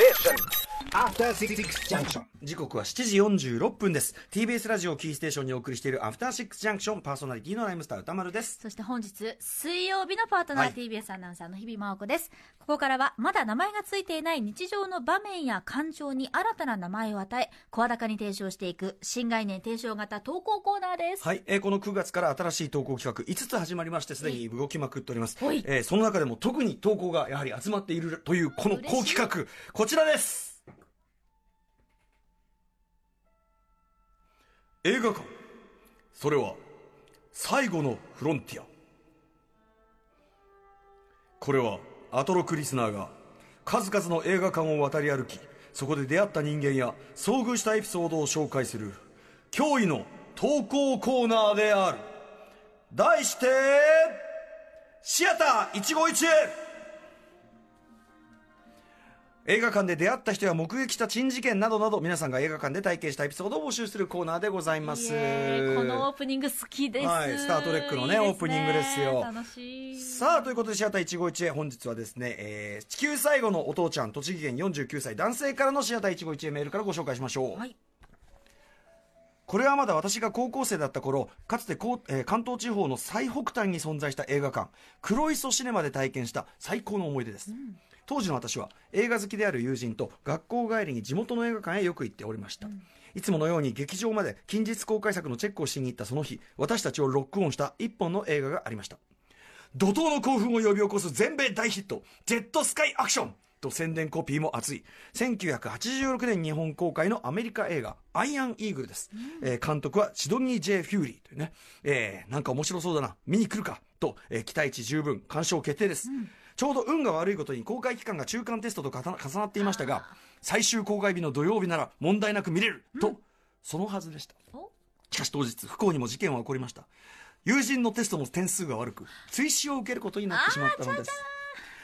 station. After Six Junction. 時刻は7時46分です。TBS ラジオキーステーションにお送りしているアフターシックスジャンクションパーソナリティのライムスター歌丸です。そして本日水曜日のパートナー、はい。TBS アナウンサーの日々真央子です。ここからはまだ名前がついていない日常の場面や感情に新たな名前を与え声高に提唱していく新概念提唱型投稿コーナーです、はい、えーこの9月から新しい投稿企画5つ始まりましてすでに動きまくっております、えーその中でも特に投稿がやはり集まっているというこの好企画。こちらです映画館。それは最後のフロンティア。これはアトロクリスナーが数々の映画館を渡り歩きそこで出会った人間や遭遇したエピソードを紹介する驚異の投稿コーナーである。題してシアター一期一会。映画館で出会った人や目撃した珍事件などなど皆さんが映画館で体験したエピソードを募集するコーナーでございます。このオープニング好きです、はいスタートレックのねいいですオープニングですよ。楽しい。さあということでシアター一期一会本日はですね、えー地球最後のお父ちゃん栃木県49歳男性からのシアター一期一会メールからご紹介しましょう、はい。これはまだ私が高校生だった頃かつてえー関東地方の最北端に存在した映画館黒磯シネマで体験した最高の思い出です、当時の私は映画好きである友人と学校帰りに地元の映画館へよく行っておりました、いつものように劇場まで近日公開作のチェックをしに行ったその日私たちをロックオンした一本の映画がありました。怒涛の興奮を呼び起こす全米大ヒットジェットスカイアクションと宣伝コピーも熱い1986年日本公開のアメリカ映画「アイアン・イーグル」です、えー監督はシドニー・ジェイ・フューリー。というね、えーなんか面白そうだな。見に来るか。と、えー期待値十分鑑賞決定です、ちょうど運が悪いことに公開期間が中間テストと重なっていましたが最終公開日の土曜日なら問題なく見れる。と、そのはずでした。お？しかし当日不幸にも事件は起こりました。友人のテストの点数が悪く追試を受けることになってしまったのです。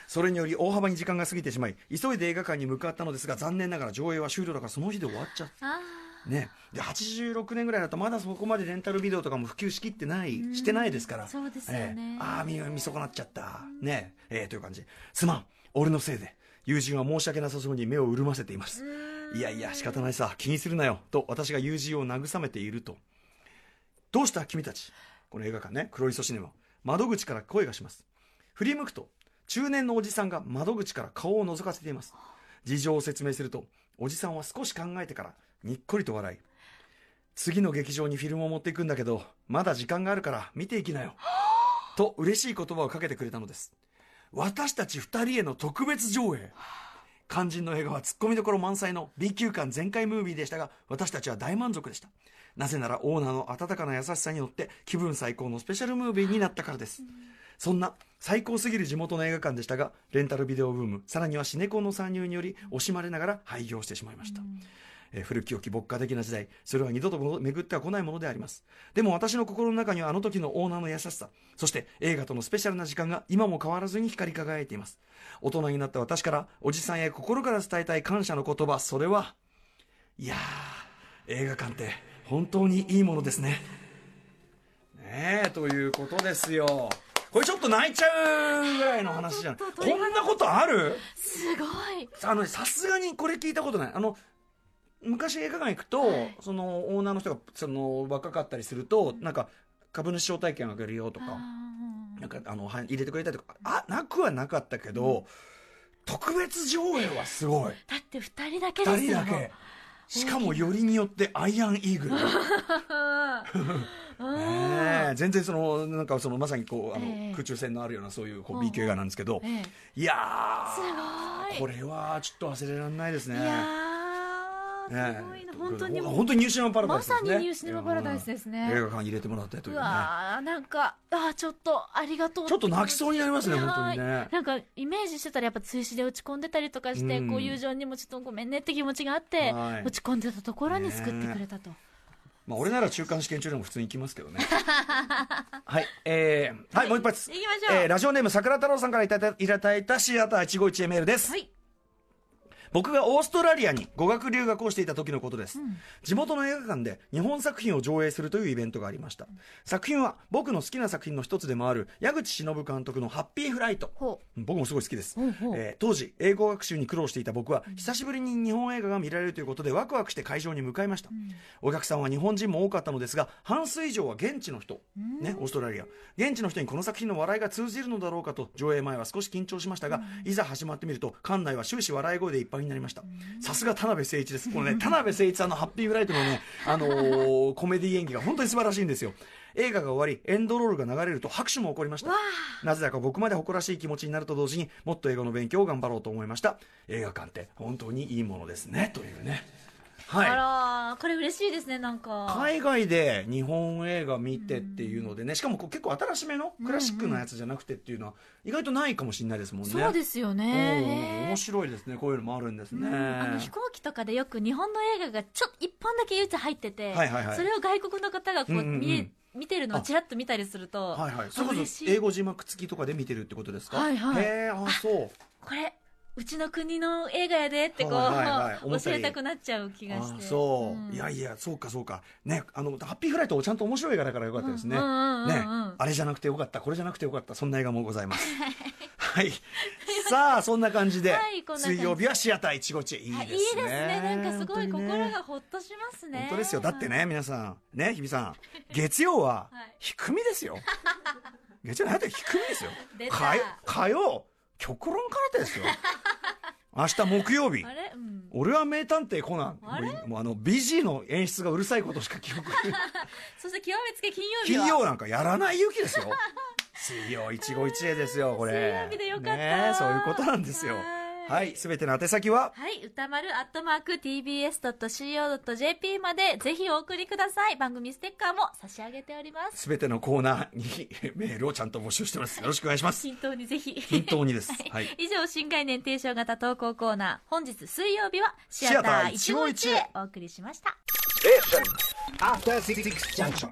それにより大幅に時間が過ぎてしまい急いで映画館に向かったのですが残念ながら上映は終了だからその日で終わっちゃった。あね。で86年ぐらいだとまだそこまでレンタルビデオとかも普及しきってないしてないですから。そうですよね。ええ。ああ見見損なっちゃった。ね。ええという感じ。すまん。俺のせいで。友人は申し訳なさそうに目を潤ませています。いやいや仕方ないさ。気にするなよ。と私が友人を慰めていると。どうした君たち？この映画館ね。黒磯シネマ。窓口から声がします。振り向くと中年のおじさんが窓口から顔を覗かせています。事情を説明するとおじさんは少し考えてからにっこりと笑い。次の劇場にフィルムを持っていくんだけどまだ時間があるから見ていきなよ。と嬉しい言葉をかけてくれたのです。私たち二人への特別上映。肝心の映画はツッコミどころ満載の B 級感全開ムービーでしたが私たちは大満足でした。なぜならオーナーの温かな優しさによって気分最高のスペシャルムービーになったからです。そんな最高すぎる地元の映画館でしたがレンタルビデオブームさらにはシネコンの参入により惜しまれながら廃業してしまいました、えー古き良き牧歌的な時代それは二度と巡っては来ないものであります。でも私の心の中にはあの時のオーナーの優しさそして映画とのスペシャルな時間が今も変わらずに光り輝いています。大人になった私からおじさんへ心から伝えたい感謝の言葉それはいやー映画館って本当にいいものですね。ねえということですよ。これちょっと泣いちゃうぐらいの話じゃんこんなことある？すごい。あのさすがにこれ聞いたことない。あの昔映画館行くと、そのオーナーの人がその若かったりすると、なんか株主招待券あげるよとか、あなんかあのは入れてくれたりとか。あなくはなかったけど、特別上映はすごい。ーだって二人だけです2人よだけ。しかもよりによってアイアンイーグル。ねえ。全然そのなんかそのまさにこうあの、ええ。空中戦のあるようなそういうこう B 級映画なんですけど、えいやすーごい。これはちょっと忘れられないですねすごいな本当に。本当にニューシネマパラダイスですね。まさにニューシネマパラダイスですね。うん映画館入れてもらってといううねわーなんかあーちょっとありがとうちょっと泣きそうになりますね本当にね。はいなんかイメージしてたらやっぱ追試で落ち込んでたりとかして、うんこう友情にもちょっとごめんねって気持ちがあって、はい。落ち込んでたところに救ってくれたと、まあ俺なら中間試験中でも普通に行きますけどね。はいえー、はいもう一発。行きましょう。えーラジオネーム桜太郎さんからいただいたいただいたシアター151へメールです、はい僕がオーストラリアに語学留学をしていた時のことです、ん。地元の映画館で日本作品を上映するというイベントがありました。作品は僕の好きな作品の一つでもある矢口忍監督の「ハッピーフライト」ほ僕もすごい好きです、ほうほう。えー当時英語学習に苦労していた僕は久しぶりに日本映画が見られるということでワクワクして会場に向かいました、お客さんは日本人も多かったのですが半数以上は現地の人、ね、オーストラリア。現地の人にこの作品の笑いが通じるのだろうかと上映前は少し緊張しましたが、いざ始まってみると館内は終始笑い声でいっぱいになりました。さすが田辺誠一です。このね 田辺誠一さんの「ハッピーフライト」のね、あのー コメディ演技が本当に素晴らしいんですよ。映画が終わりエンドロールが流れると拍手も起こりました。わなぜだか僕まで誇らしい気持ちになると同時にもっと英語の勉強を頑張ろうと思いました。映画館って本当にいいものですね。というね。はいこれ嬉しいですねなんか。海外で日本映画見てっていうのでねしかもこう結構新しめのクラシックなやつじゃなくてっていうのは意外とないかもしれないですもんね。そうですようんね面白いですね。こういうのもあるんですね。あの飛行機とかでよく日本の映画がちょっと一本だけ唯一入ってて、はいはいはい。それを外国の方がこう、うんうんうん。見え見てるのをちらっと見たりすると、はいはい。それこそ英語字幕付きとかで見てるってことですか？はいはい。へえあそう。これうちの国の映画やでってこう、はいはい教えたくなっちゃう気がして。あそう、ん。いやいやそうかそうか。ねあのハッピーフライトちゃんと面白い映画だからよかったですね、うんうんうんうんねあれじゃなくてよかったこれじゃなくてよかったそんな映画もございます。はい。さあそんな感じで、はい水曜日はシアター一期一。会いいはいですね。いいですね。なんかすごい心がほっとしますね。本当ですよ。だってね皆さん。ね日比さん。月曜は はい。低みですよ、月曜なんて低みですよ。火曜極論空手ですよ明日木曜日。うん。俺は名探偵コナン。あれ？もうあの BG の演出がうるさいことしか記憶 そして極めつけ金曜日は？金曜なんかやらない勇気ですよ。水曜一期一会ですよこれ。水曜日でよかった。ねそういうことなんですよはいすべての宛先は？はい、歌丸アットマーク tbs.co.jp までぜひお送りください。番組ステッカーも差し上げております。すべてのコーナーにメールをちゃんと募集してますよろしくお願いします均等にぜひ。均等にです はい以上、新概念提唱型投稿コーナー。本日水曜日はシアター151へお送りしました。After Six Junction.